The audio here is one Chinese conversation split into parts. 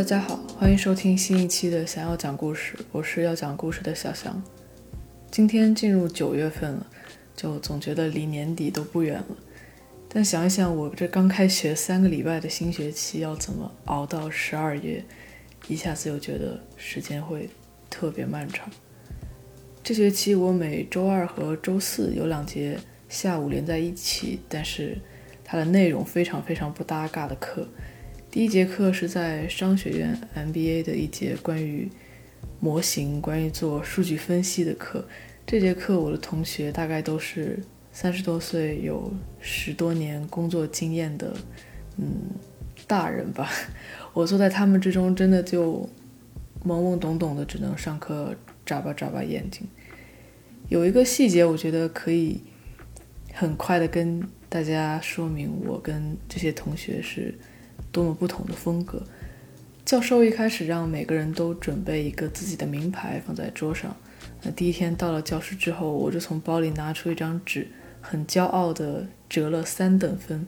大家好，欢迎收听新一期的《想要讲故事》，我是要讲故事的小翔。今天进入九月份了，就总觉得离年底都不远了。但想一想，我这刚开学三个礼拜的新学期要怎么熬到十二月，一下子又觉得时间会特别漫长。这学期我每周二和周四有两节下午连在一起，但是它的内容非常非常不搭嘎的课。第一节课是在商学院 MBA 的一节关于模型、关于做数据分析的课。这节课我的同学大概都是。三十多岁有十多年工作经验的，嗯，大人吧，我坐在他们之中，真的就懵懵懂懂的，只能上课眨巴眨巴眼睛。有一个细节，我觉得可以很快的跟大家说明，我跟这些同学是多么不同的风格。教授一开始让每个人都准备一个自己的名牌放在桌上。那第一天到了教室之后，我就从包里拿出一张纸。很骄傲地折了三等分，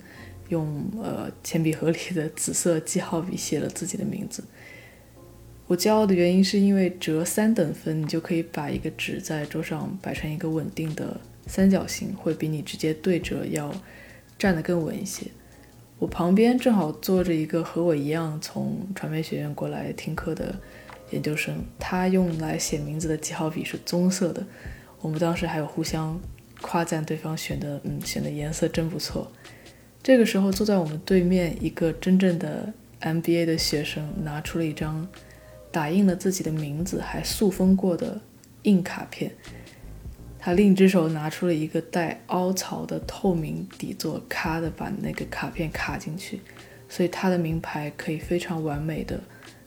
用呃铅笔盒里的紫色记号笔写了自己的名字。我骄傲的原因是因为折三等分，你就可以把一个纸在桌上摆成一个稳定的三角形，会比你直接对折要站得更稳一些。我旁边正好坐着一个和我一样从传媒学院过来听课的研究生，他用来写名字的记号笔是棕色的。我们当时还有互相。夸赞对方选的，嗯，选的颜色真不错。这个时候，坐在我们对面一个真正的 MBA 的学生拿出了一张打印了自己的名字还塑封过的硬卡片，他另一只手拿出了一个带凹槽的透明底座，咔的把那个卡片卡进去，所以他的名牌可以非常完美的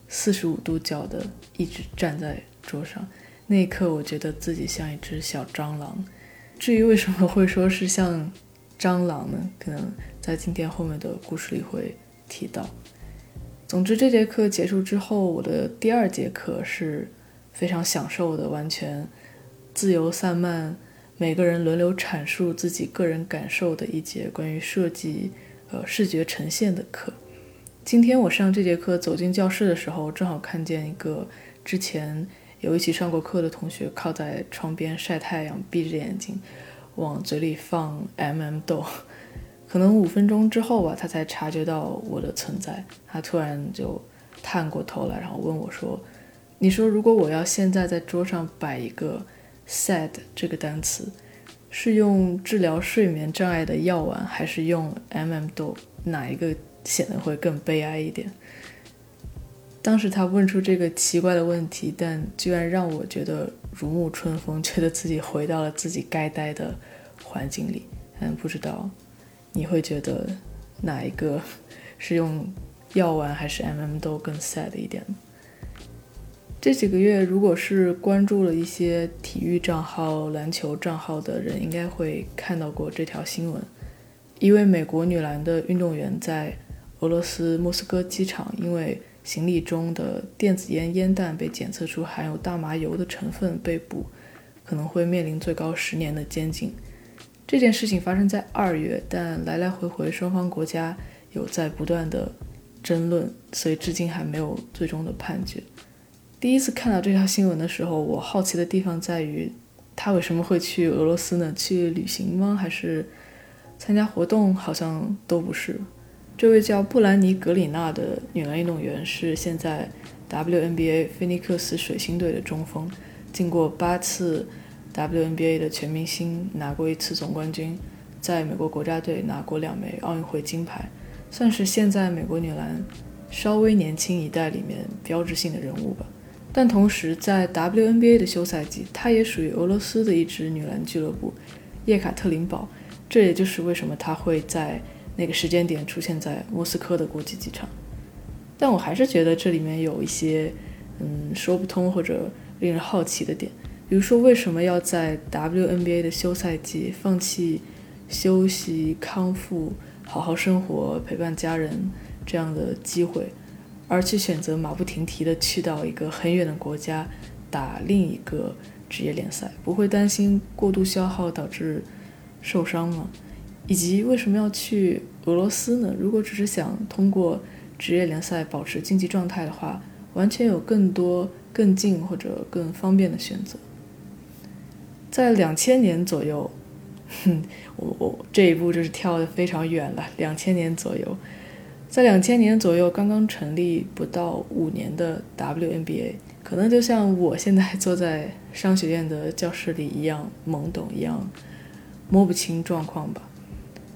四十五度角的一直站在桌上。那一刻，我觉得自己像一只小蟑螂。至于为什么会说是像蟑螂呢？可能在今天后面的故事里会提到。总之，这节课结束之后，我的第二节课是非常享受的，完全自由散漫，每个人轮流阐述自己个人感受的一节关于设计呃视觉呈现的课。今天我上这节课走进教室的时候，正好看见一个之前。有一起上过课的同学靠在窗边晒太阳，闭着眼睛往嘴里放 M&M 豆。可能五分钟之后吧，他才察觉到我的存在。他突然就探过头来，然后问我说：“你说，如果我要现在在桌上摆一个 ‘sad’ 这个单词，是用治疗睡眠障碍的药丸，还是用 M&M 豆？哪一个显得会更悲哀一点？”当时他问出这个奇怪的问题，但居然让我觉得如沐春风，觉得自己回到了自己该待的环境里。嗯不知道你会觉得哪一个 是用药丸还是 MM 都更 sad 一点？这几个月，如果是关注了一些体育账号、篮球账号的人，应该会看到过这条新闻：一位美国女篮的运动员在俄罗斯莫斯科机场，因为行李中的电子烟烟弹被检测出含有大麻油的成分，被捕，可能会面临最高十年的监禁。这件事情发生在二月，但来来回回双方国家有在不断的争论，所以至今还没有最终的判决。第一次看到这条新闻的时候，我好奇的地方在于，他为什么会去俄罗斯呢？去旅行吗？还是参加活动？好像都不是。这位叫布兰妮·格里纳的女篮运动员是现在 WNBA 菲尼克斯水星队的中锋，进过八次 WNBA 的全明星，拿过一次总冠军，在美国国家队拿过两枚奥运会金牌，算是现在美国女篮稍微年轻一代里面标志性的人物吧。但同时，在 WNBA 的休赛季，她也属于俄罗斯的一支女篮俱乐部叶卡特林堡，这也就是为什么她会在。那个时间点出现在莫斯科的国际机场，但我还是觉得这里面有一些嗯说不通或者令人好奇的点，比如说为什么要在 WNBA 的休赛季放弃休息、康复、好好生活、陪伴家人这样的机会，而去选择马不停蹄的去到一个很远的国家打另一个职业联赛，不会担心过度消耗导致受伤吗？以及为什么要去俄罗斯呢？如果只是想通过职业联赛保持竞技状态的话，完全有更多、更近或者更方便的选择。在两千年左右，哼，我我这一步就是跳的非常远了。两千年左右，在两千年左右刚刚成立不到五年的 WNBA，可能就像我现在坐在商学院的教室里一样懵懂，一样摸不清状况吧。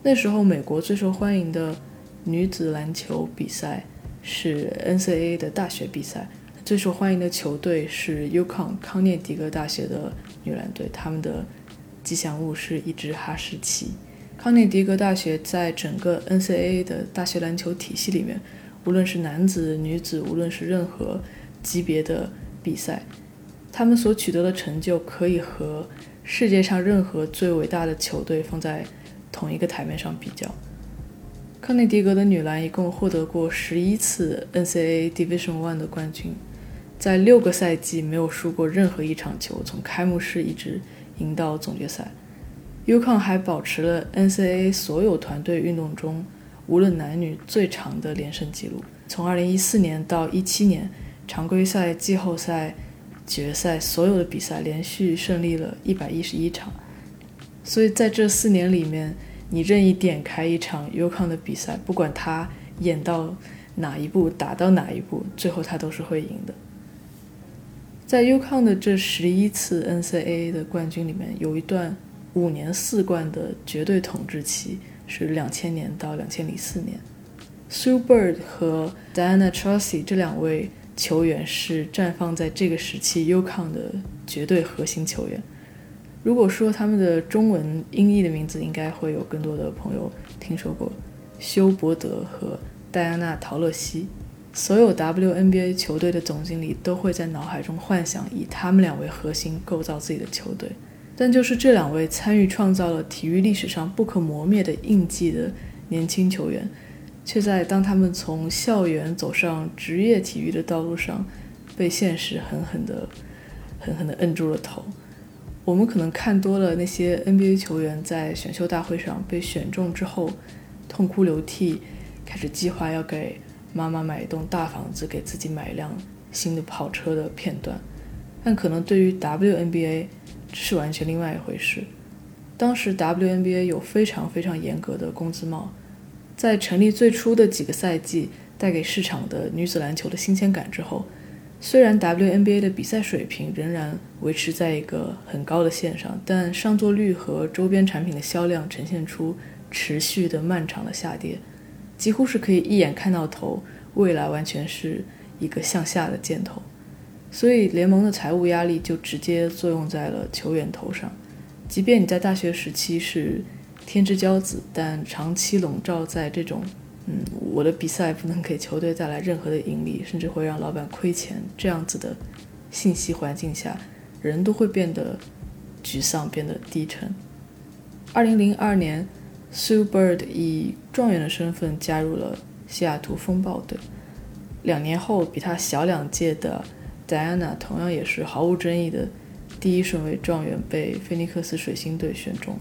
那时候，美国最受欢迎的女子篮球比赛是 NCAA 的大学比赛。最受欢迎的球队是 UConn 康涅狄格大学的女篮队，他们的吉祥物是一只哈士奇。康涅狄格大学在整个 NCAA 的大学篮球体系里面，无论是男子、女子，无论是任何级别的比赛，他们所取得的成就可以和世界上任何最伟大的球队放在同一个台面上比较。康涅狄格的女篮一共获得过十一次 NCAA Division One 的冠军。在六个赛季没有输过任何一场球，从开幕式一直赢到总决赛。U 康还保持了 NCAA 所有团队运动中无论男女最长的连胜纪录，从2014年到17年，常规赛、季后赛、决赛所有的比赛连续胜利了一百一十一场。所以在这四年里面，你任意点开一场 U 康的比赛，不管他演到哪一步，打到哪一步，最后他都是会赢的。在 U 康的这十一次 NCAA 的冠军里面，有一段五年四冠的绝对统治期，是两千年到两千零四年。Sue Bird 和 Diana t r a c y 这两位球员是绽放在这个时期 UConn 的绝对核心球员。如果说他们的中文音译的名字，应该会有更多的朋友听说过：休伯德和戴安娜·陶乐西。所有 WNBA 球队的总经理都会在脑海中幻想以他们两位核心构造自己的球队，但就是这两位参与创造了体育历史上不可磨灭的印记的年轻球员，却在当他们从校园走上职业体育的道路上，被现实狠狠地、狠狠地摁住了头。我们可能看多了那些 NBA 球员在选秀大会上被选中之后痛哭流涕，开始计划要给。妈妈买一栋大房子，给自己买一辆新的跑车的片段，但可能对于 WNBA 这是完全另外一回事。当时 WNBA 有非常非常严格的工资帽，在成立最初的几个赛季带给市场的女子篮球的新鲜感之后，虽然 WNBA 的比赛水平仍然维持在一个很高的线上，但上座率和周边产品的销量呈现出持续的漫长的下跌。几乎是可以一眼看到头，未来完全是一个向下的箭头，所以联盟的财务压力就直接作用在了球员头上。即便你在大学时期是天之骄子，但长期笼罩在这种“嗯，我的比赛不能给球队带来任何的盈利，甚至会让老板亏钱”这样子的信息环境下，人都会变得沮丧，变得低沉。二零零二年。Sue Bird 以状元的身份加入了西雅图风暴队。两年后，比他小两届的 Diana 同样也是毫无争议的第一顺位状元，被菲尼克斯水星队选中。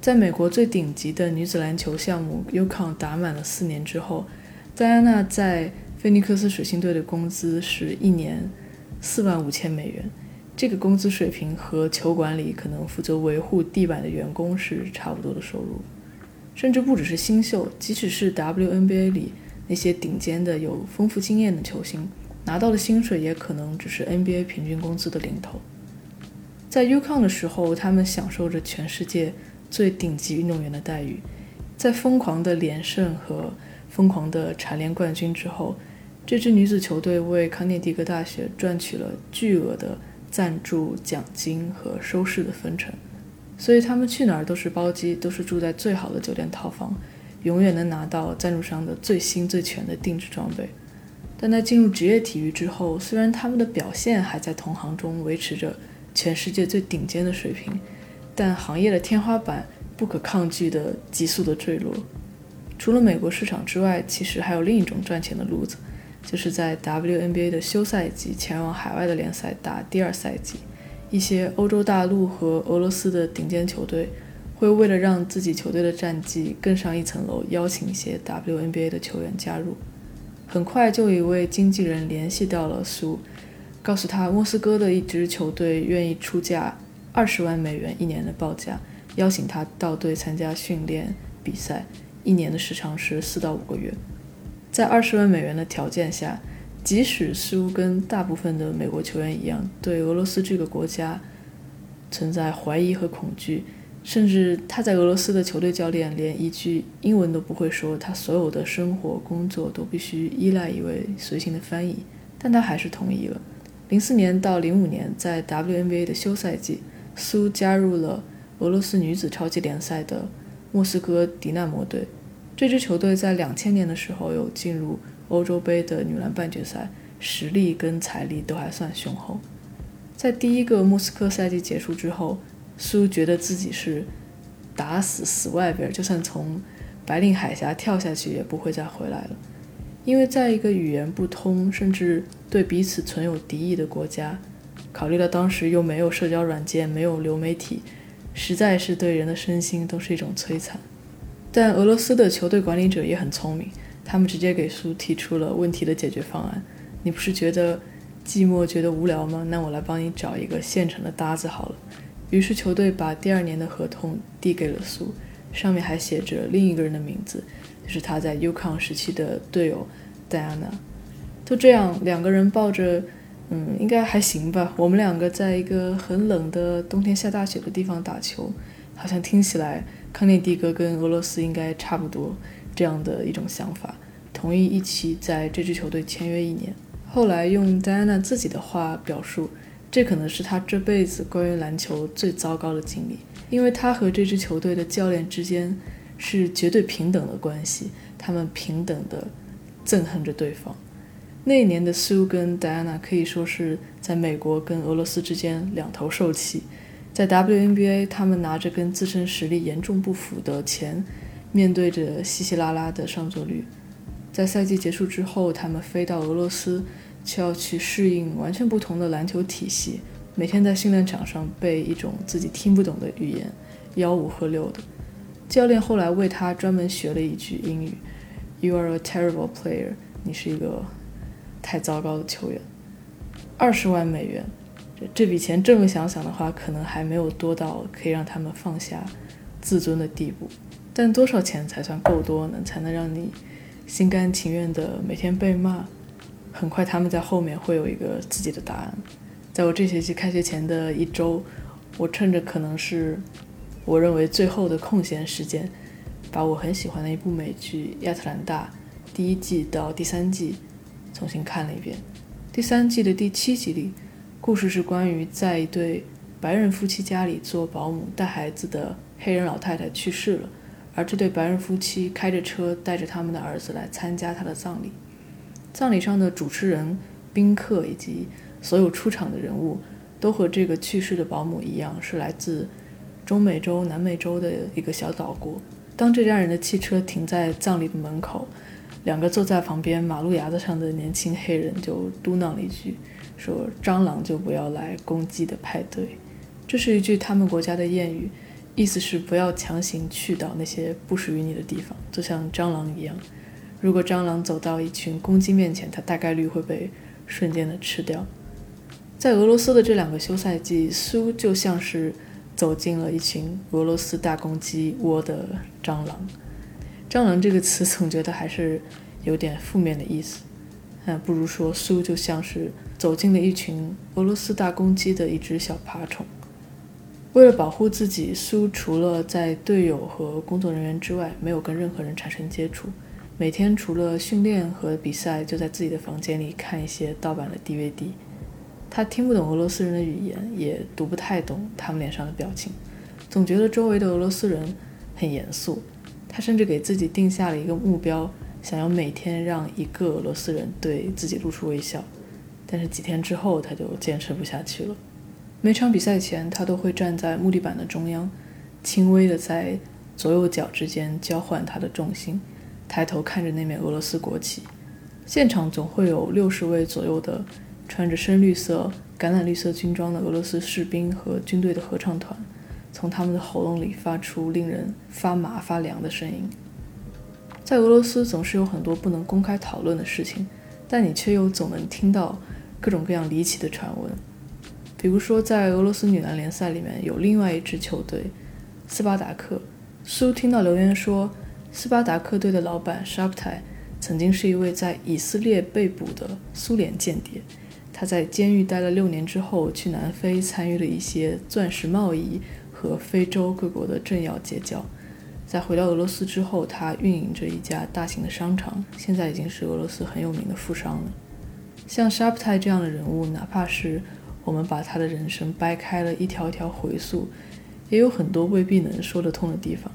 在美国最顶级的女子篮球项目 UConn 打满了四年之后戴安娜在菲尼克斯水星队的工资是一年四万五千美元。这个工资水平和球馆里可能负责维护地板的员工是差不多的收入。甚至不只是新秀，即使是 WNBA 里那些顶尖的、有丰富经验的球星，拿到的薪水也可能只是 NBA 平均工资的零头。在 UConn 的时候，他们享受着全世界最顶级运动员的待遇。在疯狂的连胜和疯狂的蝉联冠军之后，这支女子球队为康涅狄格大学赚取了巨额的赞助、奖金和收视的分成。所以他们去哪儿都是包机，都是住在最好的酒店套房，永远能拿到赞助商的最新最全的定制装备。但在进入职业体育之后，虽然他们的表现还在同行中维持着全世界最顶尖的水平，但行业的天花板不可抗拒的急速的坠落。除了美国市场之外，其实还有另一种赚钱的路子，就是在 WNBA 的休赛季前往海外的联赛打第二赛季。一些欧洲大陆和俄罗斯的顶尖球队会为了让自己球队的战绩更上一层楼，邀请一些 WNBA 的球员加入。很快就有一位经纪人联系到了苏，告诉他莫斯科的一支球队愿意出价二十万美元一年的报价，邀请他到队参加训练比赛，一年的时长是四到五个月。在二十万美元的条件下，即使苏跟大部分的美国球员一样，对俄罗斯这个国家存在怀疑和恐惧，甚至他在俄罗斯的球队教练连一句英文都不会说，他所有的生活工作都必须依赖一位随行的翻译，但他还是同意了。零四年到零五年，在 WNBA 的休赛季，苏加入了俄罗斯女子超级联赛的莫斯科迪纳摩队。这支球队在两千年的时候有进入欧洲杯的女篮半决赛，实力跟财力都还算雄厚。在第一个莫斯科赛季结束之后，苏觉得自己是打死死外边，就算从白令海峡跳下去也不会再回来了。因为在一个语言不通，甚至对彼此存有敌意的国家，考虑到当时又没有社交软件，没有流媒体，实在是对人的身心都是一种摧残。但俄罗斯的球队管理者也很聪明，他们直接给苏提出了问题的解决方案。你不是觉得寂寞、觉得无聊吗？那我来帮你找一个现成的搭子好了。于是球队把第二年的合同递给了苏，上面还写着另一个人的名字，就是他在 UConn 时期的队友戴安娜。就这样，两个人抱着“嗯，应该还行吧”，我们两个在一个很冷的冬天下大雪的地方打球，好像听起来。康涅狄格跟俄罗斯应该差不多这样的一种想法，同意一起在这支球队签约一年。后来用戴安娜自己的话表述，这可能是他这辈子关于篮球最糟糕的经历，因为他和这支球队的教练之间是绝对平等的关系，他们平等的憎恨着对方。那一年的苏跟戴安娜可以说是在美国跟俄罗斯之间两头受气。在 WNBA，他们拿着跟自身实力严重不符的钱，面对着稀稀拉拉的上座率。在赛季结束之后，他们飞到俄罗斯，却要去适应完全不同的篮球体系，每天在训练场上背一种自己听不懂的语言，吆五喝六的。教练后来为他专门学了一句英语：“You are a terrible player。”你是一个太糟糕的球员。二十万美元。这笔钱这么想想的话，可能还没有多到可以让他们放下自尊的地步。但多少钱才算够多呢？才能让你心甘情愿的每天被骂？很快他们在后面会有一个自己的答案。在我这学期开学前的一周，我趁着可能是我认为最后的空闲时间，把我很喜欢的一部美剧《亚特兰大》第一季到第三季重新看了一遍。第三季的第七集里。故事是关于在一对白人夫妻家里做保姆带孩子的黑人老太太去世了，而这对白人夫妻开着车带着他们的儿子来参加她的葬礼。葬礼上的主持人、宾客以及所有出场的人物，都和这个去世的保姆一样，是来自中美洲、南美洲的一个小岛国。当这家人的汽车停在葬礼的门口，两个坐在旁边马路牙子上的年轻黑人就嘟囔了一句。说蟑螂就不要来公鸡的派对，这是一句他们国家的谚语，意思是不要强行去到那些不属于你的地方，就像蟑螂一样。如果蟑螂走到一群公鸡面前，它大概率会被瞬间的吃掉。在俄罗斯的这两个休赛季，苏就像是走进了一群俄罗斯大公鸡窝的蟑螂。蟑螂这个词总觉得还是有点负面的意思，嗯，不如说苏就像是。走进了一群俄罗斯大公鸡的一只小爬虫。为了保护自己，苏除了在队友和工作人员之外，没有跟任何人产生接触。每天除了训练和比赛，就在自己的房间里看一些盗版的 DVD。他听不懂俄罗斯人的语言，也读不太懂他们脸上的表情，总觉得周围的俄罗斯人很严肃。他甚至给自己定下了一个目标，想要每天让一个俄罗斯人对自己露出微笑。但是几天之后，他就坚持不下去了。每场比赛前，他都会站在木地板的中央，轻微的在左右脚之间交换他的重心，抬头看着那面俄罗斯国旗。现场总会有六十位左右的穿着深绿色、橄榄绿色军装的俄罗斯士兵和军队的合唱团，从他们的喉咙里发出令人发麻发凉的声音。在俄罗斯总是有很多不能公开讨论的事情，但你却又总能听到各种各样离奇的传闻。比如说，在俄罗斯女篮联赛里面有另外一支球队斯巴达克，苏听到留言说，斯巴达克队的老板沙普泰曾经是一位在以色列被捕的苏联间谍。他在监狱待了六年之后，去南非参与了一些钻石贸易和非洲各国的政要结交。在回到俄罗斯之后，他运营着一家大型的商场，现在已经是俄罗斯很有名的富商了。像沙普泰这样的人物，哪怕是我们把他的人生掰开了一条条回溯，也有很多未必能说得通的地方。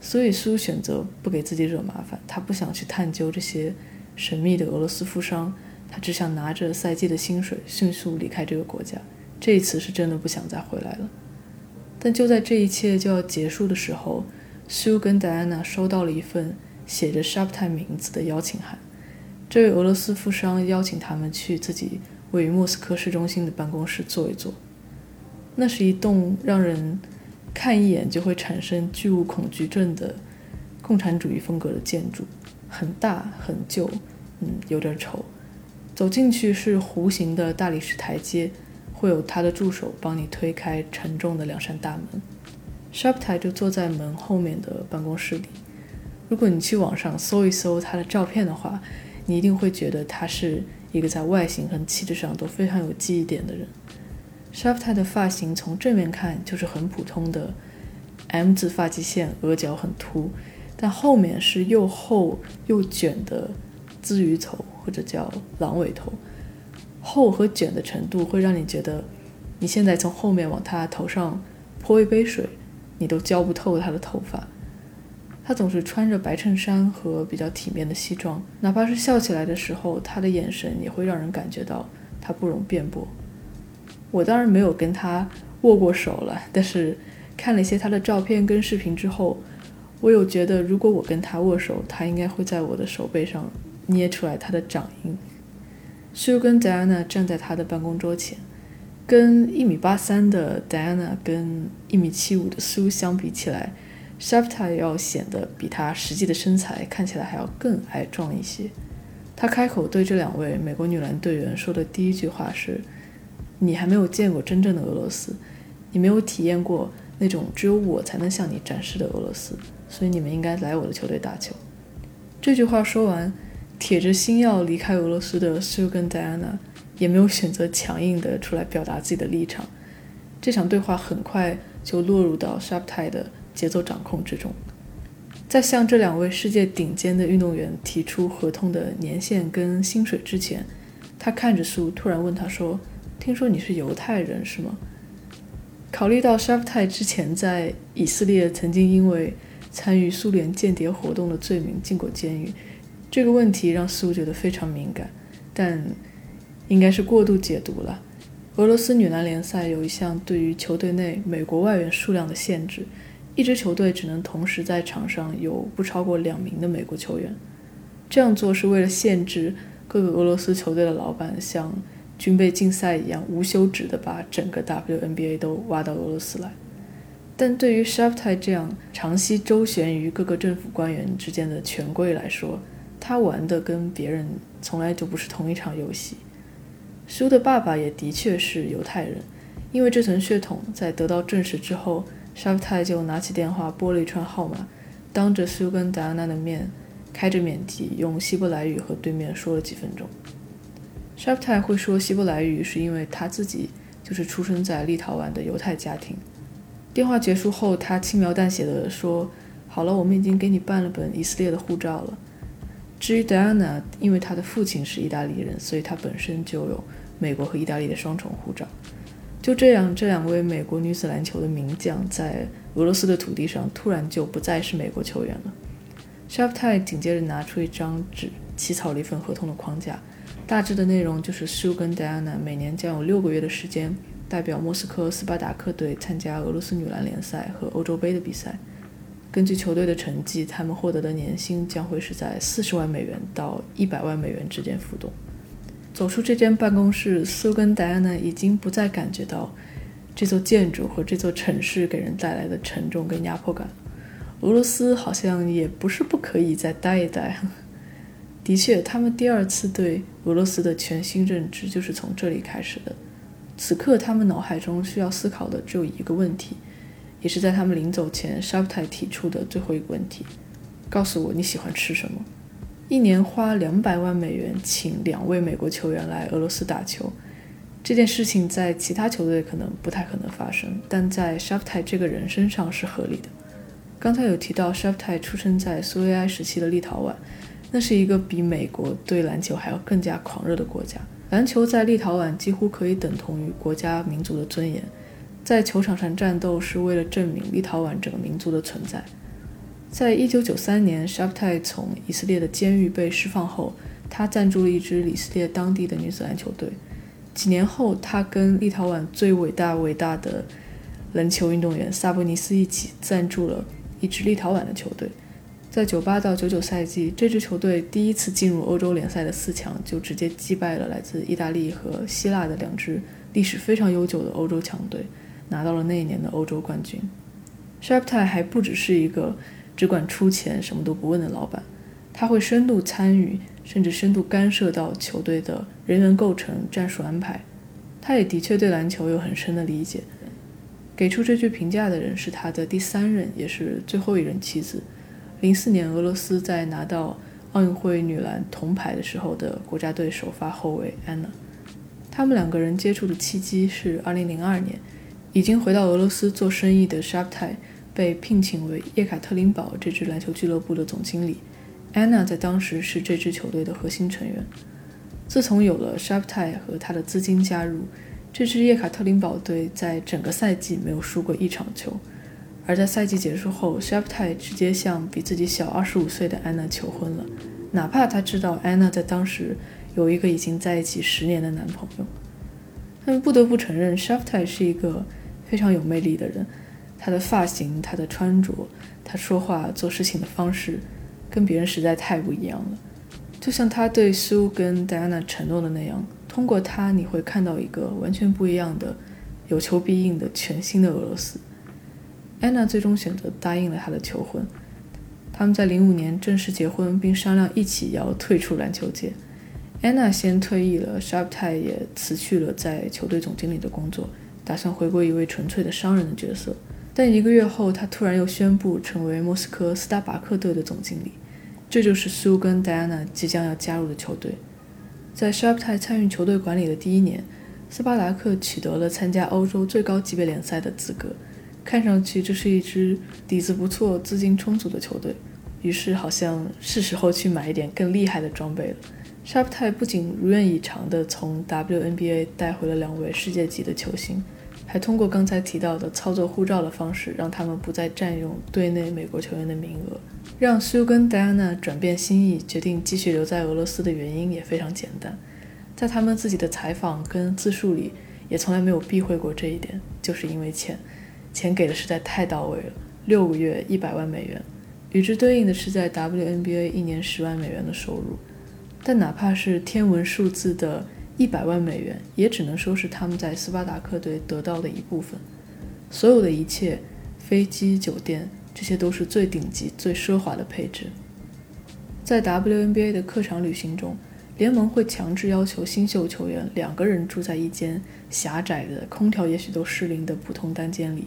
所以苏选择不给自己惹麻烦，他不想去探究这些神秘的俄罗斯富商。他只想拿着赛季的薪水迅速离开这个国家，这一次是真的不想再回来了。但就在这一切就要结束的时候苏跟戴安娜收到了一份写着 sharp time 名字的邀请函。这位俄罗斯富商邀请他们去自己位于莫斯科市中心的办公室坐一坐。那是一栋让人看一眼就会产生巨物恐惧症的共产主义风格的建筑，很大很旧，嗯，有点丑。走进去是弧形的大理石台阶，会有他的助手帮你推开沉重的两扇大门。Sharptai 就坐在门后面的办公室里。如果你去网上搜一搜他的照片的话，你一定会觉得他是一个在外形和气质上都非常有记忆点的人。Shafta 的发型从正面看就是很普通的 M 字发际线，额角很凸，但后面是又厚又卷的鲻鱼头。或者叫狼尾头，厚和卷的程度会让你觉得，你现在从后面往他头上泼一杯水，你都浇不透他的头发。他总是穿着白衬衫和比较体面的西装，哪怕是笑起来的时候，他的眼神也会让人感觉到他不容辩驳。我当然没有跟他握过手了，但是看了一些他的照片跟视频之后，我有觉得，如果我跟他握手，他应该会在我的手背上。捏出来他的掌印。Sue 跟 Diana 站在他的办公桌前，跟一米八三的 Diana 跟一米七五的 su 相比起来，Shaptai 要显得比他实际的身材看起来还要更矮壮一些。他开口对这两位美国女篮队员说的第一句话是：“你还没有见过真正的俄罗斯，你没有体验过那种只有我才能向你展示的俄罗斯，所以你们应该来我的球队打球。”这句话说完。铁着心要离开俄罗斯的 Sue 跟 Diana 也没有选择强硬的出来表达自己的立场。这场对话很快就落入到 Shaptai 的节奏掌控之中。在向这两位世界顶尖的运动员提出合同的年限跟薪水之前，他看着苏，突然问他说：“听说你是犹太人是吗？”考虑到 Shaptai 之前在以色列曾经因为参与苏联间谍活动的罪名进过监狱。这个问题让苏觉得非常敏感，但应该是过度解读了。俄罗斯女篮联赛有一项对于球队内美国外援数量的限制，一支球队只能同时在场上有不超过两名的美国球员。这样做是为了限制各个俄罗斯球队的老板像军备竞赛一样无休止地把整个 WNBA 都挖到俄罗斯来。但对于 Sharptai 这样长期周旋于各个政府官员之间的权贵来说，他玩的跟别人从来就不是同一场游戏。苏的爸爸也的确是犹太人，因为这层血统在得到证实之后，s h a f t a i 就拿起电话拨了一串号码，当着苏跟达安娜的面，开着免提用希伯来语和对面说了几分钟。沙普泰会说希伯来语，是因为他自己就是出生在立陶宛的犹太家庭。电话结束后，他轻描淡写的说：“好了，我们已经给你办了本以色列的护照了。”至于 Diana，因为她的父亲是意大利人，所以她本身就有美国和意大利的双重护照。就这样，这两位美国女子篮球的名将在俄罗斯的土地上突然就不再是美国球员了。Shaptai 紧接着拿出一张纸，起草了一份合同的框架，大致的内容就是 Sue 跟 Diana 每年将有六个月的时间代表莫斯科斯巴达克队参加俄罗斯女篮联赛和欧洲杯的比赛。根据球队的成绩，他们获得的年薪将会是在四十万美元到一百万美元之间浮动。走出这间办公室，苏跟戴安娜已经不再感觉到这座建筑和这座城市给人带来的沉重跟压迫感，俄罗斯好像也不是不可以再待一待。的确，他们第二次对俄罗斯的全新认知就是从这里开始的。此刻，他们脑海中需要思考的只有一个问题，也是在他们临走前 s h a p t a 提出的最后一个问题：告诉我你喜欢吃什么。一年花两百万美元请两位美国球员来俄罗斯打球，这件事情在其他球队可能不太可能发生，但在 s h a p t a 这个人身上是合理的。刚才有提到 s h a p t a 出生在苏维埃时期的立陶宛。那是一个比美国对篮球还要更加狂热的国家。篮球在立陶宛几乎可以等同于国家民族的尊严，在球场上战斗是为了证明立陶宛整个民族的存在。在一九九三年 s h a p t a 从以色列的监狱被释放后，他赞助了一支以色列当地的女子篮球队。几年后，他跟立陶宛最伟大伟大的篮球运动员萨博尼斯一起赞助了一支立陶宛的球队。在九八到九九赛季，这支球队第一次进入欧洲联赛的四强，就直接击败了来自意大利和希腊的两支历史非常悠久的欧洲强队，拿到了那一年的欧洲冠军。Sharp t a 还不只是一个只管出钱什么都不问的老板，他会深度参与，甚至深度干涉到球队的人员构成、战术安排。他也的确对篮球有很深的理解。给出这句评价的人是他的第三任，也是最后一任妻子。零四年，俄罗斯在拿到奥运会女篮铜牌的时候的国家队首发后卫安娜，他们两个人接触的契机是二零零二年，已经回到俄罗斯做生意的 s h a p t a 被聘请为叶卡特林堡这支篮球俱乐部的总经理，安娜在当时是这支球队的核心成员。自从有了 s h a p t a 和他的资金加入，这支叶卡特林堡队在整个赛季没有输过一场球。而在赛季结束后 s h a p t a 直接向比自己小二十五岁的安娜求婚了，哪怕他知道安娜在当时有一个已经在一起十年的男朋友。他们不得不承认 s h a p t a 是一个非常有魅力的人，他的发型、他的穿着、他说话、做事情的方式，跟别人实在太不一样了。就像他对苏跟戴安娜承诺的那样，通过他你会看到一个完全不一样的、有求必应的全新的俄罗斯。安娜最终选择答应了他的求婚，他们在零五年正式结婚，并商量一起要退出篮球界。安娜先退役了 s h a p t a 也辞去了在球队总经理的工作，打算回归一位纯粹的商人的角色。但一个月后，他突然又宣布成为莫斯科斯达巴克队的总经理，这就是苏跟戴安娜即将要加入的球队。在 s h a p t a 参与球队管理的第一年，斯巴达克取得了参加欧洲最高级别联赛的资格。看上去这是一支底子不错、资金充足的球队，于是好像是时候去买一点更厉害的装备了。s h a p t a 不仅如愿以偿地从 WNBA 带回了两位世界级的球星，还通过刚才提到的操作护照的方式，让他们不再占用队内美国球员的名额。让 Sue 跟 Diana 转变心意，决定继续留在俄罗斯的原因也非常简单，在他们自己的采访跟自述里，也从来没有避讳过这一点，就是因为钱。钱给的实在太到位了，六个月一百万美元，与之对应的是在 WNBA 一年十万美元的收入。但哪怕是天文数字的一百万美元，也只能说是他们在斯巴达克队得到的一部分。所有的一切，飞机、酒店，这些都是最顶级、最奢华的配置。在 WNBA 的客场旅行中，联盟会强制要求新秀球员两个人住在一间狭窄的、空调也许都失灵的普通单间里。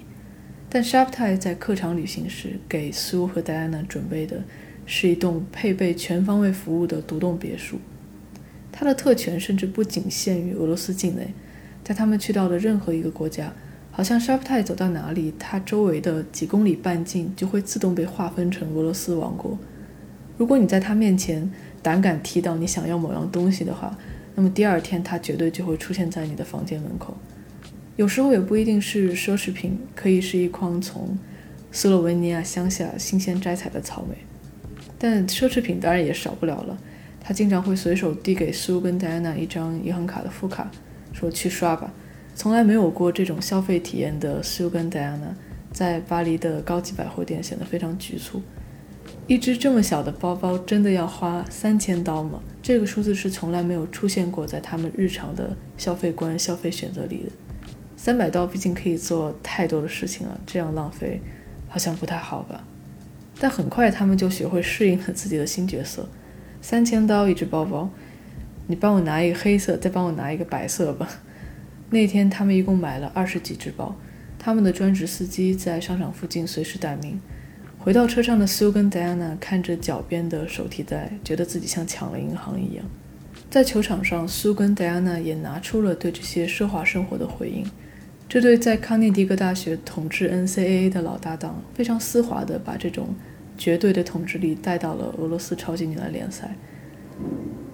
但 s h a p t a 在客场旅行时给苏和戴安娜准备的是一栋配备全方位服务的独栋别墅。他的特权甚至不仅限于俄罗斯境内，在他们去到的任何一个国家，好像 s h a p t a 走到哪里，他周围的几公里半径就会自动被划分成俄罗斯王国。如果你在他面前胆敢提到你想要某样东西的话，那么第二天他绝对就会出现在你的房间门口。有时候也不一定是奢侈品，可以是一筐从斯洛文尼亚乡下新鲜摘采的草莓。但奢侈品当然也少不了了。他经常会随手递给苏跟戴安娜一张银行卡的副卡，说去刷吧。从来没有过这种消费体验的苏跟戴安娜，在巴黎的高级百货店显得非常局促。一只这么小的包包真的要花三千刀吗？这个数字是从来没有出现过在他们日常的消费观、消费选择里的。三百刀毕竟可以做太多的事情了，这样浪费好像不太好吧。但很快他们就学会适应了自己的新角色。三千刀一只包包，你帮我拿一个黑色，再帮我拿一个白色吧。那天他们一共买了二十几只包。他们的专职司机在商场附近随时待命。回到车上的苏跟戴安娜看着脚边的手提袋，觉得自己像抢了银行一样。在球场上，苏跟戴安娜也拿出了对这些奢华生活的回应。这对在康涅狄格大学统治 NCAA 的老搭档，非常丝滑地把这种绝对的统治力带到了俄罗斯超级女篮联赛。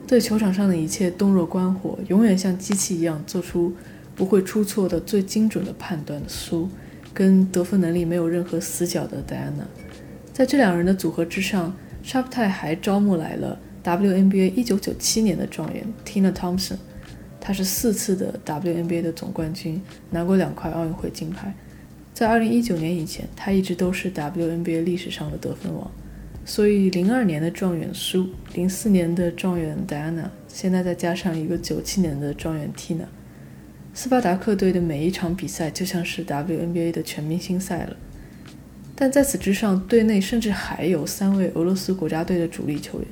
对球场上的一切洞若观火，永远像机器一样做出。不会出错的最精准的判断的苏，跟得分能力没有任何死角的戴安娜，在这两人的组合之上，沙普泰还招募来了 WNBA 1997年的状元 Tina Thompson，她是四次的 WNBA 的总冠军，拿过两块奥运会金牌。在2019年以前，她一直都是 WNBA 历史上的得分王。所以02年的状元苏，04年的状元戴安娜，现在再加上一个97年的状元 Tina。斯巴达克队的每一场比赛就像是 WNBA 的全明星赛了，但在此之上，队内甚至还有三位俄罗斯国家队的主力球员。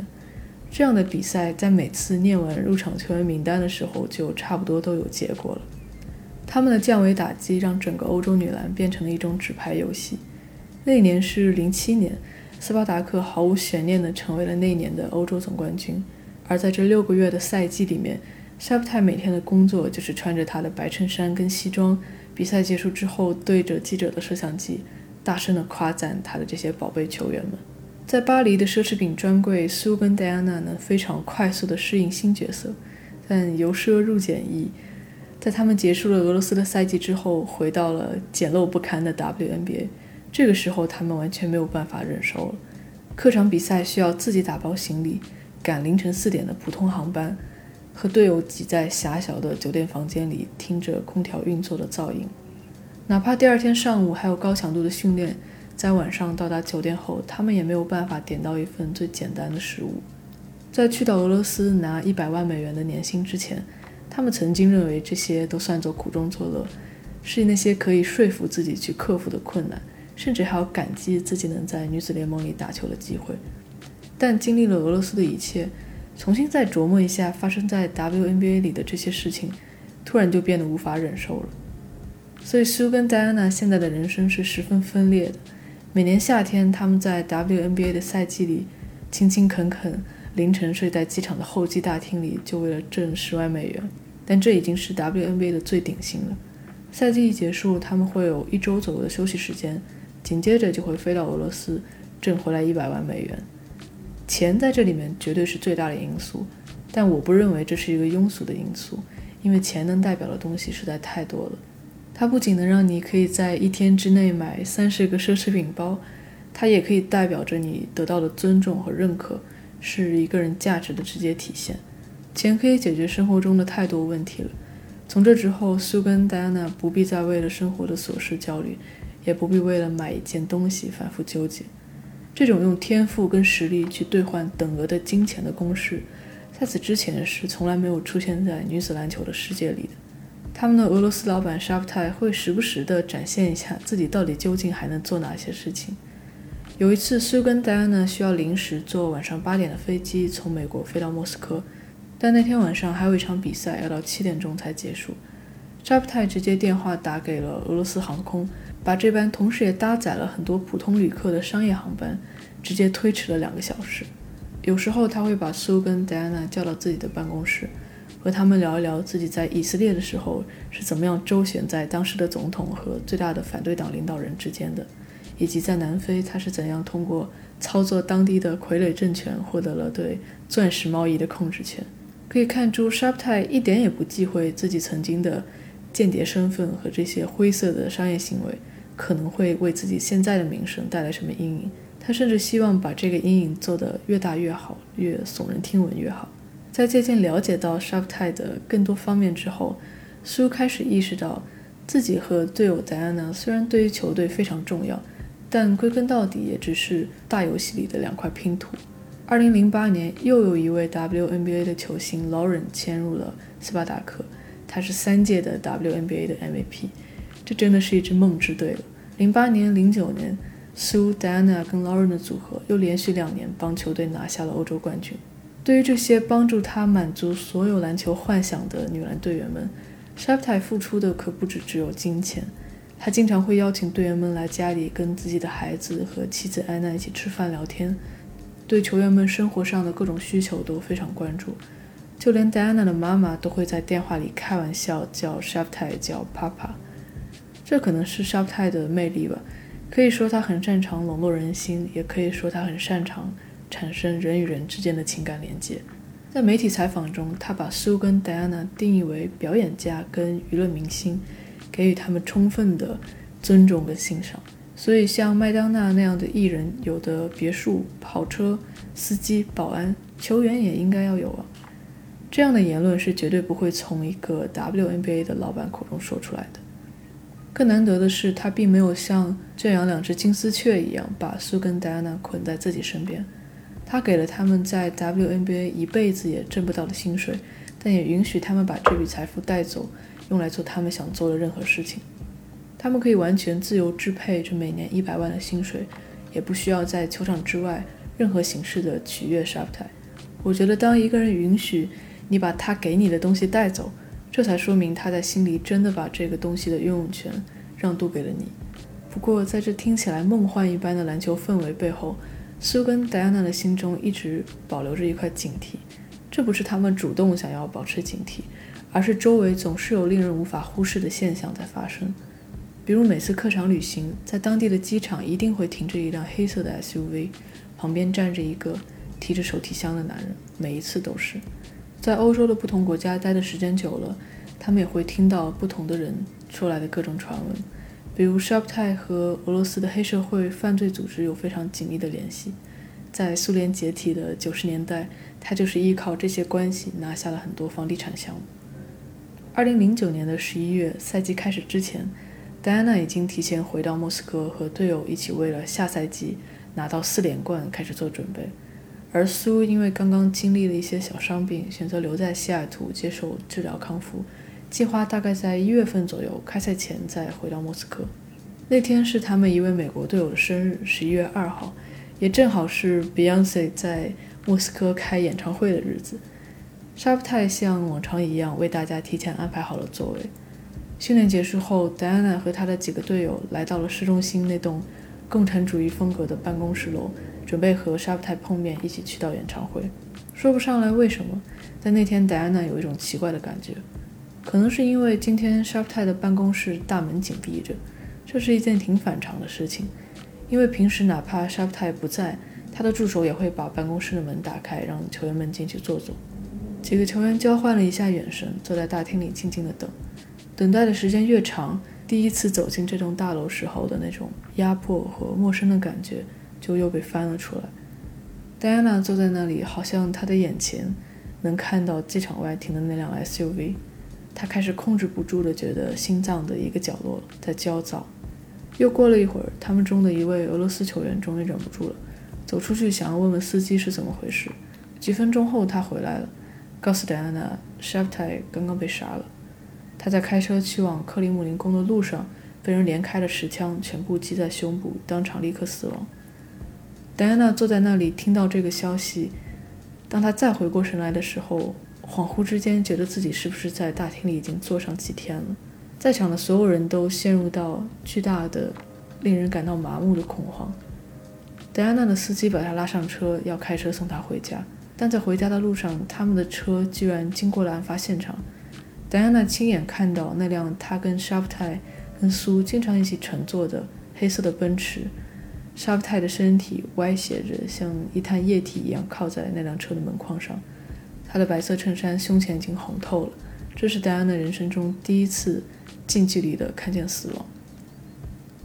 这样的比赛在每次念完入场球员名单的时候，就差不多都有结果了。他们的降维打击让整个欧洲女篮变成了一种纸牌游戏。那年是零七年，斯巴达克毫无悬念地成为了那年的欧洲总冠军。而在这六个月的赛季里面，沙普泰每天的工作就是穿着他的白衬衫跟西装，比赛结束之后对着记者的摄像机，大声的夸赞他的这些宝贝球员们。在巴黎的奢侈品专柜，苏跟戴安娜能非常快速地适应新角色，但由奢入俭易，在他们结束了俄罗斯的赛季之后，回到了简陋不堪的 WNBA。这个时候，他们完全没有办法忍受了。客场比赛需要自己打包行李，赶凌晨四点的普通航班。和队友挤在狭小的酒店房间里，听着空调运作的噪音。哪怕第二天上午还有高强度的训练，在晚上到达酒店后，他们也没有办法点到一份最简单的食物。在去到俄罗斯拿一百万美元的年薪之前，他们曾经认为这些都算作苦中作乐，是那些可以说服自己去克服的困难，甚至还要感激自己能在女子联盟里打球的机会。但经历了俄罗斯的一切。重新再琢磨一下发生在 WNBA 里的这些事情，突然就变得无法忍受了。所以苏跟戴安娜现在的人生是十分分裂的。每年夏天，他们在 WNBA 的赛季里勤勤恳恳，凌晨睡在机场的候机大厅里，就为了挣十万美元。但这已经是 WNBA 的最顶薪了。赛季一结束，他们会有一周左右的休息时间，紧接着就会飞到俄罗斯，挣回来一百万美元。钱在这里面绝对是最大的因素，但我不认为这是一个庸俗的因素，因为钱能代表的东西实在太多了。它不仅能让你可以在一天之内买三十个奢侈品包，它也可以代表着你得到的尊重和认可，是一个人价值的直接体现。钱可以解决生活中的太多问题了。从这之后，苏跟戴安娜不必再为了生活的琐事焦虑，也不必为了买一件东西反复纠结。这种用天赋跟实力去兑换等额的金钱的公式，在此之前是从来没有出现在女子篮球的世界里的。他们的俄罗斯老板沙普泰会时不时地展现一下自己到底究竟还能做哪些事情。有一次，苏跟戴安娜需要临时坐晚上八点的飞机从美国飞到莫斯科，但那天晚上还有一场比赛要到七点钟才结束。沙普泰直接电话打给了俄罗斯航空。把这班同时也搭载了很多普通旅客的商业航班直接推迟了两个小时。有时候他会把苏跟戴安娜叫到自己的办公室，和他们聊一聊自己在以色列的时候是怎么样周旋在当时的总统和最大的反对党领导人之间的，以及在南非他是怎样通过操作当地的傀儡政权获得了对钻石贸易的控制权。可以看出，沙普泰一点也不忌讳自己曾经的间谍身份和这些灰色的商业行为。可能会为自己现在的名声带来什么阴影？他甚至希望把这个阴影做得越大越好，越耸人听闻越好。在渐渐了解到沙普泰的更多方面之后，苏开始意识到，自己和队友戴安娜虽然对于球队非常重要，但归根到底也只是大游戏里的两块拼图。二零零八年，又有一位 WNBA 的球星 Lauren 迁入了斯巴达克，他是三届的 WNBA 的 MVP。这真的是一支梦之队了。零八年、零九年，Sue、Diana 跟 Lauren 的组合又连续两年帮球队拿下了欧洲冠军。对于这些帮助他满足所有篮球幻想的女篮队员们 s h a p t i 付出的可不止只有金钱。他经常会邀请队员们来家里，跟自己的孩子和妻子安娜一起吃饭聊天，对球员们生活上的各种需求都非常关注。就连戴安娜的妈妈都会在电话里开玩笑叫 Shaftai 叫 Papa，这可能是 Shaftai 的魅力吧。可以说他很擅长笼络人心，也可以说他很擅长产生人与人之间的情感连接。在媒体采访中，他把 Sue 跟戴安娜定义为表演家跟娱乐明星，给予他们充分的尊重跟欣赏。所以，像麦当娜那样的艺人，有的别墅、跑车、司机、保安、球员也应该要有啊。这样的言论是绝对不会从一个 WNBA 的老板口中说出来的。更难得的是，他并没有像圈养两只金丝雀一样把苏跟戴安娜捆在自己身边。他给了他们在 WNBA 一辈子也挣不到的薪水，但也允许他们把这笔财富带走，用来做他们想做的任何事情。他们可以完全自由支配这每年一百万的薪水，也不需要在球场之外任何形式的取悦沙普泰。我觉得，当一个人允许你把他给你的东西带走，这才说明他在心里真的把这个东西的拥有权让渡给了你。不过，在这听起来梦幻一般的篮球氛围背后，苏跟戴安娜的心中一直保留着一块警惕。这不是他们主动想要保持警惕，而是周围总是有令人无法忽视的现象在发生。比如每次客场旅行，在当地的机场一定会停着一辆黑色的 SUV，旁边站着一个提着手提箱的男人，每一次都是。在欧洲的不同国家待的时间久了，他们也会听到不同的人出来的各种传闻，比如 s h a p t a 和俄罗斯的黑社会犯罪组织有非常紧密的联系。在苏联解体的九十年代，他就是依靠这些关系拿下了很多房地产项目。二零零九年的十一月，赛季开始之前，戴安娜已经提前回到莫斯科，和队友一起为了下赛季拿到四连冠开始做准备。而苏因为刚刚经历了一些小伤病，选择留在西雅图接受治疗康复，计划大概在一月份左右开赛前再回到莫斯科。那天是他们一位美国队友的生日，十一月二号，也正好是 Beyonce 在莫斯科开演唱会的日子。沙普泰像往常一样为大家提前安排好了座位。训练结束后，戴安娜和她的几个队友来到了市中心那栋共产主义风格的办公室楼。准备和沙普泰碰面，一起去到演唱会。说不上来为什么，但那天戴安娜有一种奇怪的感觉，可能是因为今天沙普泰的办公室大门紧闭着，这是一件挺反常的事情。因为平时哪怕沙普泰不在，他的助手也会把办公室的门打开，让球员们进去坐坐。几个球员交换了一下眼神，坐在大厅里静静的等。等待的时间越长，第一次走进这栋大楼时候的那种压迫和陌生的感觉。就又被翻了出来。戴安娜坐在那里，好像她的眼前能看到机场外停的那辆 SUV。他开始控制不住的觉得心脏的一个角落在焦躁。又过了一会儿，他们中的一位俄罗斯球员终于忍不住了，走出去想要问问司机是怎么回事。几分钟后，他回来了，告诉戴安娜 s h a p t a 刚刚被杀了。他在开车去往克里姆林宫的路上，被人连开了十枪，全部击在胸部，当场立刻死亡。戴安娜坐在那里，听到这个消息。当她再回过神来的时候，恍惚之间觉得自己是不是在大厅里已经坐上几天了？在场的所有人都陷入到巨大的、令人感到麻木的恐慌。戴安娜的司机把她拉上车，要开车送她回家。但在回家的路上，他们的车居然经过了案发现场。戴安娜亲眼看到那辆她跟沙普泰、跟苏经常一起乘坐的黑色的奔驰。沙普泰的身体歪斜着，像一滩液体一样靠在那辆车的门框上。他的白色衬衫胸前已经红透了。这是戴安娜人生中第一次近距离的看见死亡。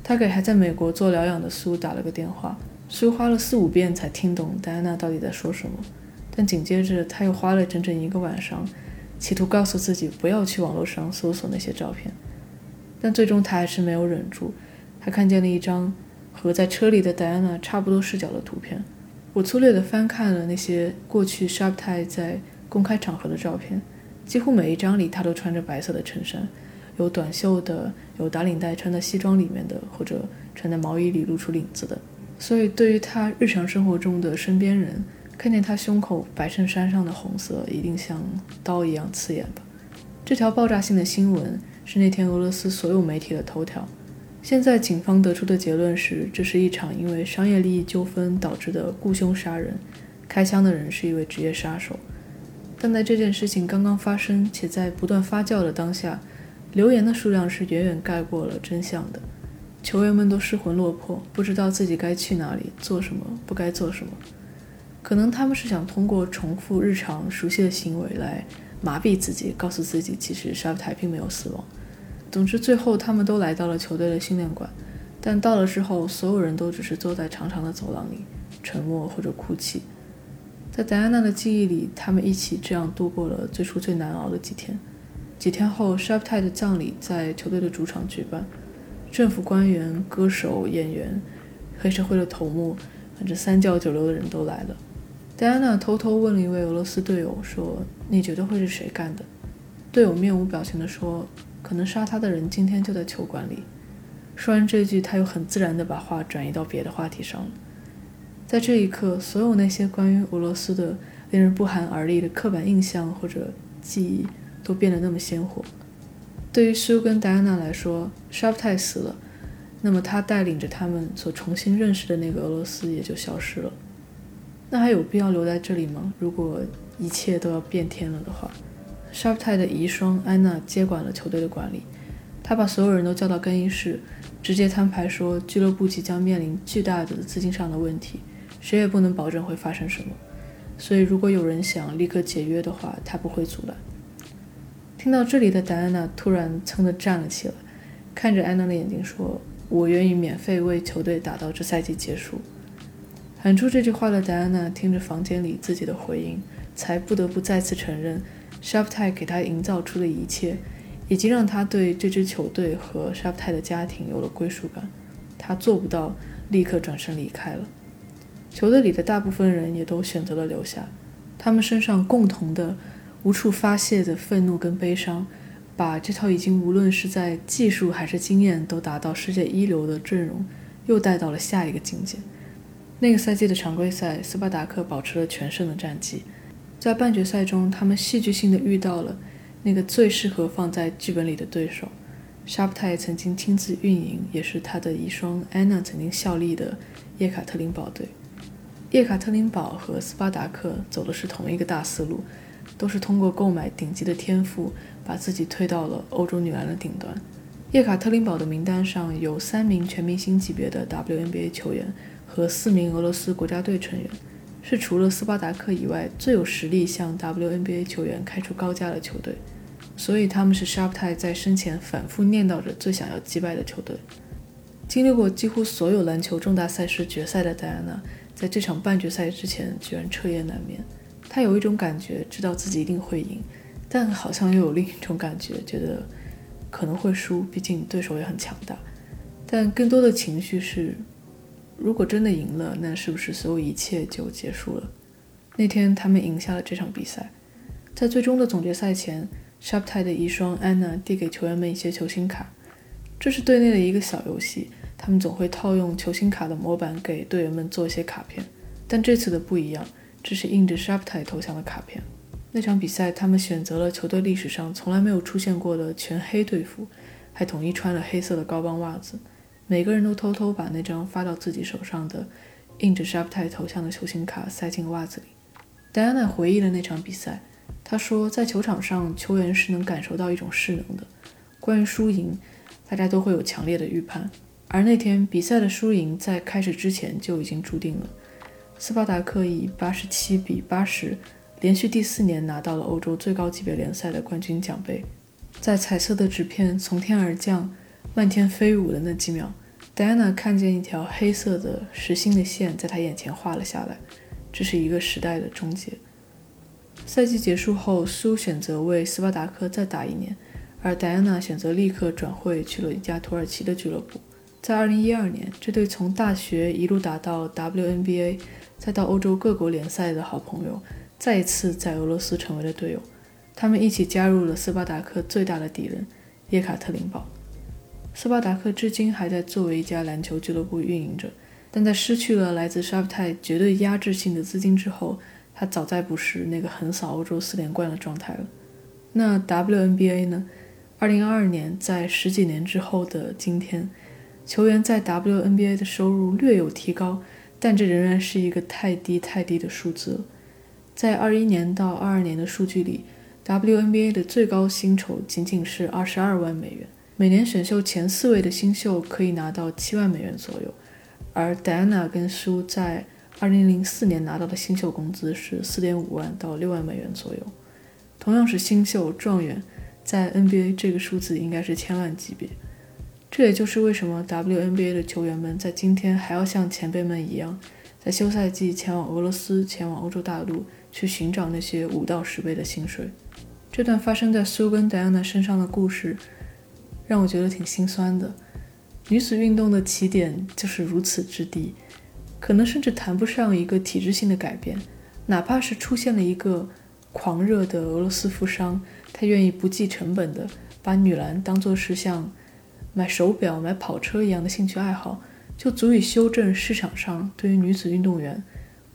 他给还在美国做疗养的苏打了个电话，苏花了四五遍才听懂戴安娜到底在说什么。但紧接着他又花了整整一个晚上，企图告诉自己不要去网络上搜索那些照片。但最终他还是没有忍住，他看见了一张。和在车里的戴安娜差不多视角的图片，我粗略地翻看了那些过去 s h a r p t a 在公开场合的照片，几乎每一张里他都穿着白色的衬衫，有短袖的，有打领带穿在西装里面的，或者穿在毛衣里露出领子的。所以，对于他日常生活中的身边人，看见他胸口白衬衫上的红色，一定像刀一样刺眼吧？这条爆炸性的新闻是那天俄罗斯所有媒体的头条。现在警方得出的结论是，这是一场因为商业利益纠纷导致的雇凶杀人，开枪的人是一位职业杀手。但在这件事情刚刚发生且在不断发酵的当下，留言的数量是远远盖过了真相的。球员们都失魂落魄，不知道自己该去哪里，做什么，不该做什么。可能他们是想通过重复日常熟悉的行为来麻痹自己，告诉自己其实沙夫泰并没有死亡。总之，最后他们都来到了球队的训练馆，但到了之后，所有人都只是坐在长长的走廊里，沉默或者哭泣。在戴安娜的记忆里，他们一起这样度过了最初最难熬的几天。几天后，沙普泰的葬礼在球队的主场举办，政府官员、歌手、演员、黑社会的头目，反正三教九流的人都来了。戴安娜偷偷问了一位俄罗斯队友说：“你觉得会是谁干的？”队友面无表情地说。可能杀他的人今天就在球馆里。说完这句，他又很自然地把话转移到别的话题上了。在这一刻，所有那些关于俄罗斯的令人不寒而栗的刻板印象或者记忆，都变得那么鲜活。对于苏跟戴安娜来说，沙普泰死了，那么他带领着他们所重新认识的那个俄罗斯也就消失了。那还有必要留在这里吗？如果一切都要变天了的话？沙普泰的遗孀安娜接管了球队的管理，她把所有人都叫到更衣室，直接摊牌说俱乐部即将面临巨大的资金上的问题，谁也不能保证会发生什么。所以，如果有人想立刻解约的话，他不会阻拦。听到这里的戴安娜突然噌地站了起来，看着安娜的眼睛说：“我愿意免费为球队打到这赛季结束。”喊出这句话的戴安娜听着房间里自己的回音，才不得不再次承认。沙普泰给他营造出的一切，已经让他对这支球队和沙普泰的家庭有了归属感。他做不到立刻转身离开了。球队里的大部分人也都选择了留下，他们身上共同的、无处发泄的愤怒跟悲伤，把这套已经无论是在技术还是经验都达到世界一流的阵容，又带到了下一个境界。那个赛季的常规赛，斯巴达克保持了全胜的战绩。在半决赛中，他们戏剧性的遇到了那个最适合放在剧本里的对手。沙普泰曾经亲自运营，也是他的遗孀安娜曾经效力的叶卡特林堡队。叶卡特林堡和斯巴达克走的是同一个大思路，都是通过购买顶级的天赋，把自己推到了欧洲女篮的顶端。叶卡特林堡的名单上有三名全明星级别的 WNBA 球员和四名俄罗斯国家队成员。是除了斯巴达克以外最有实力向 WNBA 球员开出高价的球队，所以他们是沙普泰在生前反复念叨着最想要击败的球队。经历过几乎所有篮球重大赛事决赛的戴安娜，在这场半决赛之前居然彻夜难眠。他有一种感觉，知道自己一定会赢，但好像又有另一种感觉，觉得可能会输，毕竟对手也很强大。但更多的情绪是。如果真的赢了，那是不是所有一切就结束了？那天他们赢下了这场比赛，在最终的总决赛前，沙普泰的遗孀 Anna 递给球员们一些球星卡，这是队内的一个小游戏，他们总会套用球星卡的模板给队员们做一些卡片，但这次的不一样，这是印着沙普泰头像的卡片。那场比赛，他们选择了球队历史上从来没有出现过的全黑队服，还统一穿了黑色的高帮袜子。每个人都偷偷把那张发到自己手上的印着沙普泰头像的球星卡塞进袜子里。戴安娜回忆了那场比赛，她说，在球场上，球员是能感受到一种势能的。关于输赢，大家都会有强烈的预判。而那天比赛的输赢在开始之前就已经注定了。斯巴达克以八十七比八十，连续第四年拿到了欧洲最高级别联赛的冠军奖杯。在彩色的纸片从天而降、漫天飞舞的那几秒。戴安娜看见一条黑色的实心的线在她眼前画了下来，这是一个时代的终结。赛季结束后，苏选择为斯巴达克再打一年，而戴安娜选择立刻转会去了一家土耳其的俱乐部。在2012年，这对从大学一路打到 WNBA，再到欧洲各国联赛的好朋友，再一次在俄罗斯成为了队友。他们一起加入了斯巴达克最大的敌人——叶卡特林堡。斯巴达克至今还在作为一家篮球俱乐部运营着，但在失去了来自沙普泰绝对压制性的资金之后，他早再不是那个横扫欧洲四连冠的状态了。那 WNBA 呢？二零二二年，在十几年之后的今天，球员在 WNBA 的收入略有提高，但这仍然是一个太低太低的数字。在二一年到二二年的数据里，WNBA 的最高薪酬仅仅是二十二万美元，每年选秀前四位的新秀可以拿到七万美元左右，而 Diana 跟苏在二零零四年拿到的新秀工资是四点五万到六万美元左右。同样是新秀状元。在 NBA 这个数字应该是千万级别，这也就是为什么 WNBA 的球员们在今天还要像前辈们一样，在休赛季前往俄罗斯、前往欧洲大陆去寻找那些五到十倍的薪水。这段发生在苏跟戴安娜身上的故事，让我觉得挺心酸的。女子运动的起点就是如此之低，可能甚至谈不上一个体制性的改变，哪怕是出现了一个狂热的俄罗斯富商。他愿意不计成本的把女篮当作是像买手表、买跑车一样的兴趣爱好，就足以修正市场上对于女子运动员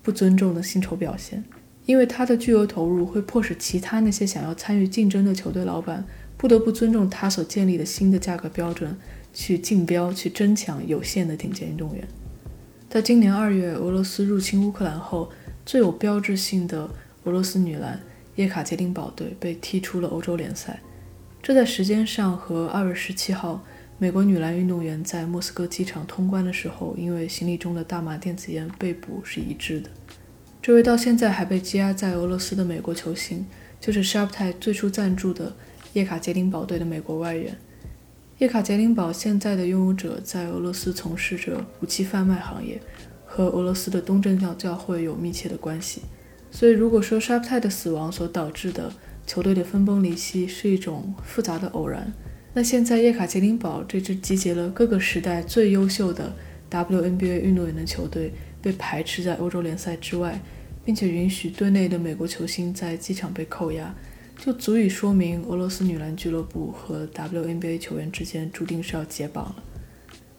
不尊重的薪酬表现。因为他的巨额投入会迫使其他那些想要参与竞争的球队老板不得不尊重他所建立的新的价格标准，去竞标、去争抢有限的顶尖运动员。在今年二月俄罗斯入侵乌克兰后，最有标志性的俄罗斯女篮。叶卡捷琳堡队被踢出了欧洲联赛，这在时间上和二月十七号美国女篮运动员在莫斯科机场通关的时候，因为行李中的大麻电子烟被捕是一致的。这位到现在还被羁押在俄罗斯的美国球星，就是沙普泰最初赞助的叶卡捷琳堡队的美国外援。叶卡捷琳堡现在的拥有者在俄罗斯从事着武器贩卖行业，和俄罗斯的东正教教会有密切的关系。所以，如果说沙普泰的死亡所导致的球队的分崩离析是一种复杂的偶然，那现在叶卡捷琳堡这支集结了各个时代最优秀的 WNBA 运动员的球队被排斥在欧洲联赛之外，并且允许队内的美国球星在机场被扣押，就足以说明俄罗斯女篮俱乐部和 WNBA 球员之间注定是要解绑了。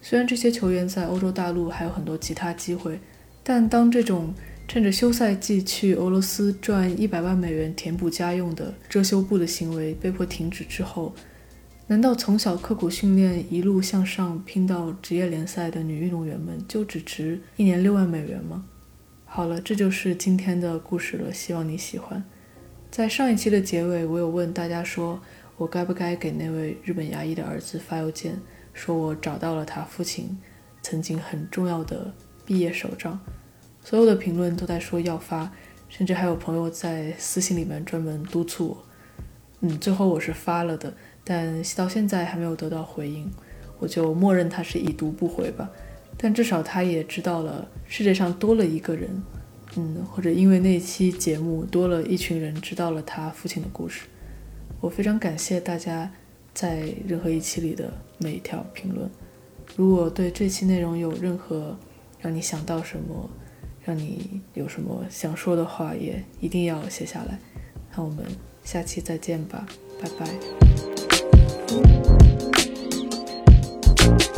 虽然这些球员在欧洲大陆还有很多其他机会，但当这种趁着休赛季去俄罗斯赚一百万美元填补家用的遮羞布的行为被迫停止之后，难道从小刻苦训练一路向上拼到职业联赛的女运动员们就只值一年六万美元吗？好了，这就是今天的故事了，希望你喜欢。在上一期的结尾，我有问大家说我该不该给那位日本牙医的儿子发邮件，说我找到了他父亲曾经很重要的毕业手账。所有的评论都在说要发，甚至还有朋友在私信里面专门督促我。嗯，最后我是发了的，但到现在还没有得到回应，我就默认他是已读不回吧。但至少他也知道了世界上多了一个人，嗯，或者因为那期节目多了一群人知道了他父亲的故事。我非常感谢大家在任何一期里的每一条评论。如果对这期内容有任何让你想到什么，让你有什么想说的话，也一定要写下来。那我们下期再见吧，拜拜。Thank you.